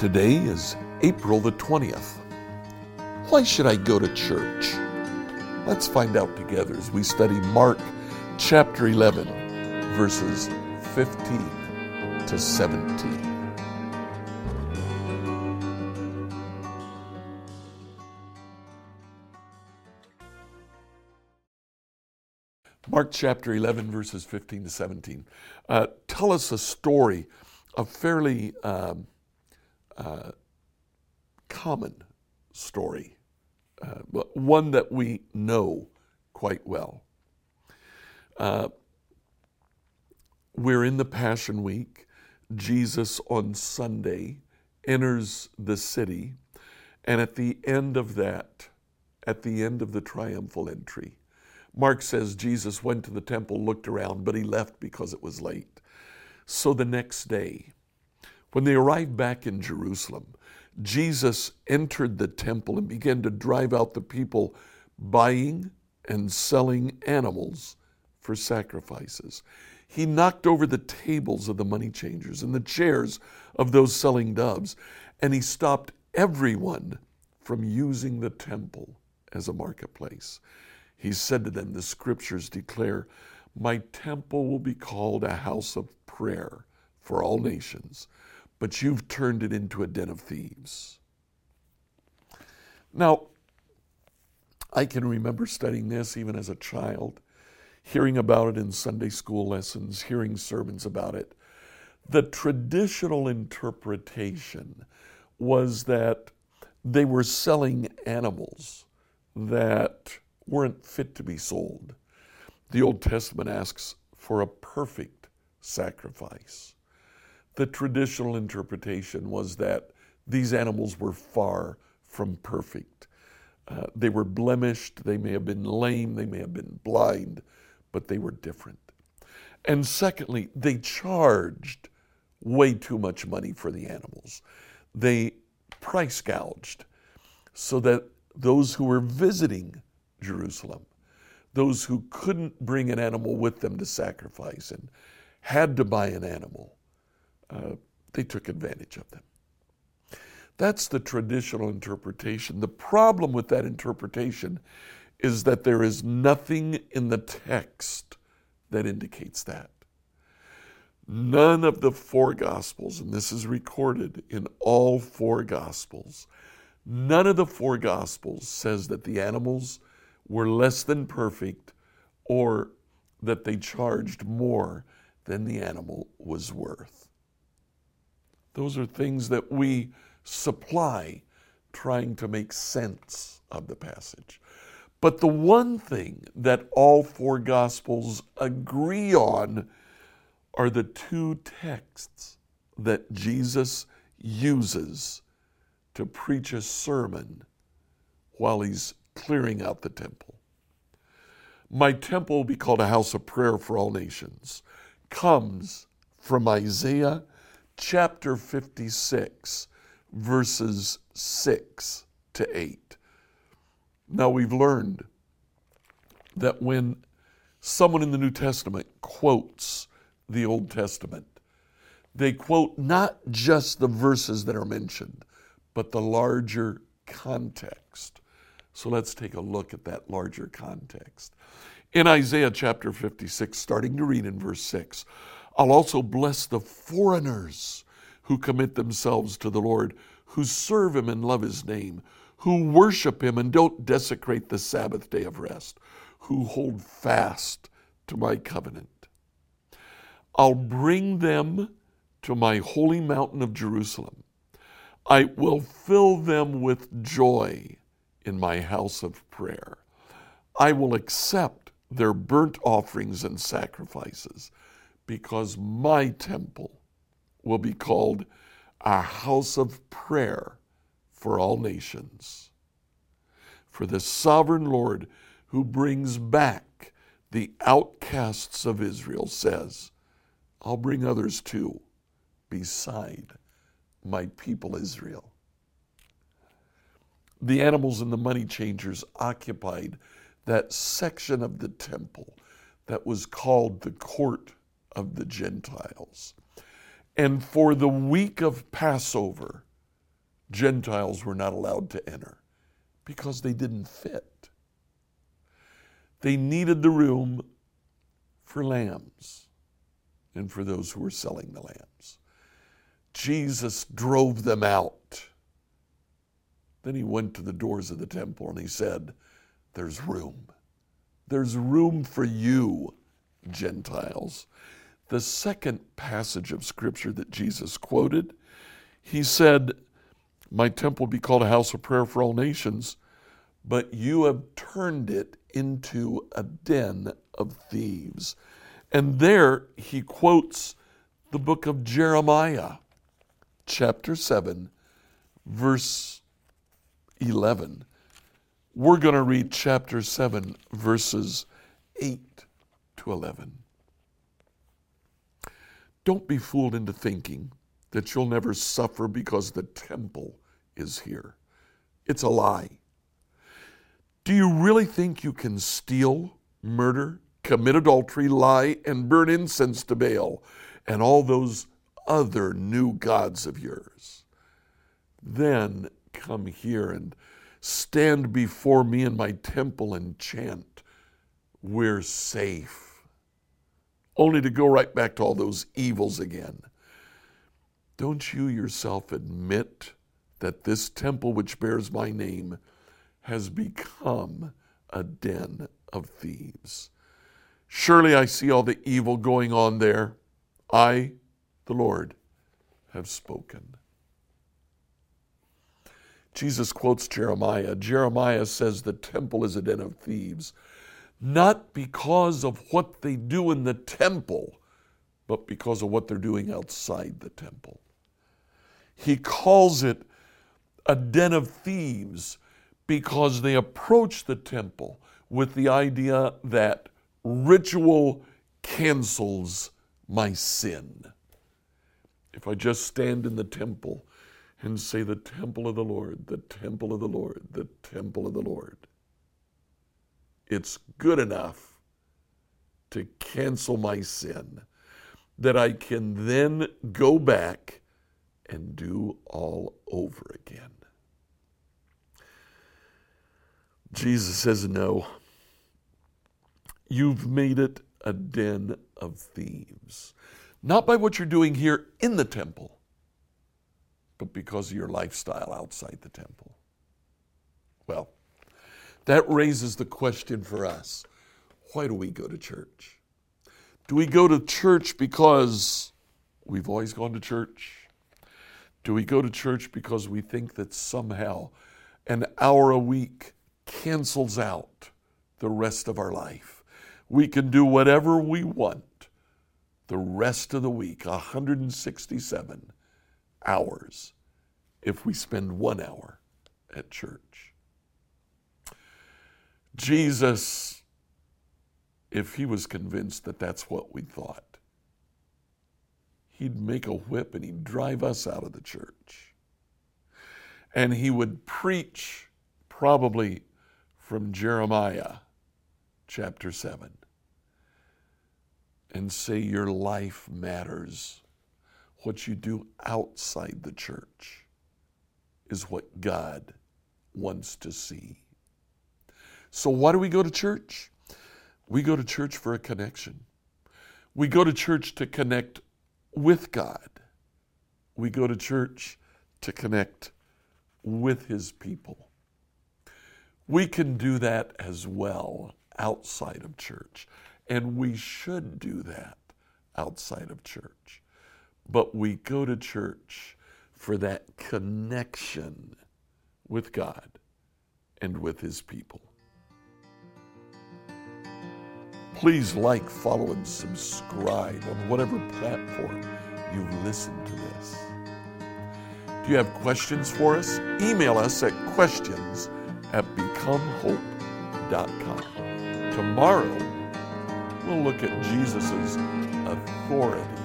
Today is April the 20th. Why should I go to church? Let's find out together as we study Mark chapter 11, verses 15 to 17. Mark chapter 11, verses 15 to 17, uh, tell us a story, a fairly um, uh, common story, uh, but one that we know quite well. Uh, we're in the Passion Week. Jesus on Sunday enters the city, and at the end of that, at the end of the triumphal entry, Mark says Jesus went to the temple, looked around, but he left because it was late. So the next day, when they arrived back in Jerusalem, Jesus entered the temple and began to drive out the people buying and selling animals for sacrifices. He knocked over the tables of the money changers and the chairs of those selling doves, and he stopped everyone from using the temple as a marketplace. He said to them, The scriptures declare, My temple will be called a house of prayer for all nations, but you've turned it into a den of thieves. Now, I can remember studying this even as a child, hearing about it in Sunday school lessons, hearing sermons about it. The traditional interpretation was that they were selling animals that weren't fit to be sold. The Old Testament asks for a perfect sacrifice. The traditional interpretation was that these animals were far from perfect. Uh, they were blemished, they may have been lame, they may have been blind, but they were different. And secondly, they charged way too much money for the animals. They price gouged so that those who were visiting Jerusalem. Those who couldn't bring an animal with them to sacrifice and had to buy an animal, uh, they took advantage of them. That's the traditional interpretation. The problem with that interpretation is that there is nothing in the text that indicates that. None of the four Gospels, and this is recorded in all four Gospels, none of the four Gospels says that the animals were less than perfect or that they charged more than the animal was worth. Those are things that we supply trying to make sense of the passage. But the one thing that all four Gospels agree on are the two texts that Jesus uses to preach a sermon while he's clearing out the temple. My temple will be called a house of prayer for all nations, comes from Isaiah chapter 56, verses 6 to 8. Now we've learned that when someone in the New Testament quotes the Old Testament, they quote not just the verses that are mentioned, but the larger context. So let's take a look at that larger context. In Isaiah chapter 56, starting to read in verse 6, I'll also bless the foreigners who commit themselves to the Lord, who serve him and love his name, who worship him and don't desecrate the Sabbath day of rest, who hold fast to my covenant. I'll bring them to my holy mountain of Jerusalem. I will fill them with joy in my house of prayer. I will accept their burnt offerings and sacrifices because my temple will be called a house of prayer for all nations. For the sovereign Lord who brings back the outcasts of Israel says, I'll bring others too beside my people Israel the animals and the money changers occupied that section of the temple that was called the court of the Gentiles. And for the week of Passover, Gentiles were not allowed to enter because they didn't fit. They needed the room for lambs and for those who were selling the lambs. Jesus drove them out. Then he went to the doors of the temple and he said, There's room. There's room for you, Gentiles. The second passage of scripture that Jesus quoted, he said, My temple be called a house of prayer for all nations, but you have turned it into a den of thieves. And there he quotes the book of Jeremiah, chapter 7, verse 11. We're going to read chapter 7, verses 8 to 11. Don't be fooled into thinking that you'll never suffer because the temple is here. It's a lie. Do you really think you can steal, murder, commit adultery, lie, and burn incense to Baal and all those other new gods of yours? Then come here and stand before me in my temple and chant, We're safe only to go right back to all those evils again. Don't you yourself admit that this temple which bears my name has become a den of thieves? Surely I see all the evil going on there. I, the Lord, have spoken. Jesus quotes Jeremiah. Jeremiah says the temple is a den of thieves not because of what they do in the temple, but because of what they're doing outside the temple. He calls it a den of thieves because they approach the temple with the idea that ritual cancels my sin. If I just stand in the temple and say, The temple of the Lord, the temple of the Lord, the temple of the Lord, it's good enough to cancel my sin that I can then go back and do all over again. Jesus says, No. You've made it a den of thieves. Not by what you're doing here in the temple, but because of your lifestyle outside the temple. Well, that raises the question for us why do we go to church? Do we go to church because we've always gone to church? Do we go to church because we think that somehow an hour a week cancels out the rest of our life? We can do whatever we want the rest of the week, 167 hours, if we spend one hour at church. Jesus, if he was convinced that that's what we thought, he'd make a whip and he'd drive us out of the church. And he would preach probably from Jeremiah chapter 7 and say, Your life matters. What you do outside the church is what God wants to see. So, why do we go to church? We go to church for a connection. We go to church to connect with God. We go to church to connect with His people. We can do that as well outside of church, and we should do that outside of church. But we go to church for that connection with God and with His people. Please like, follow, and subscribe on whatever platform you've listened to this. Do you have questions for us? Email us at questions at becomehope.com. Tomorrow, we'll look at Jesus' authority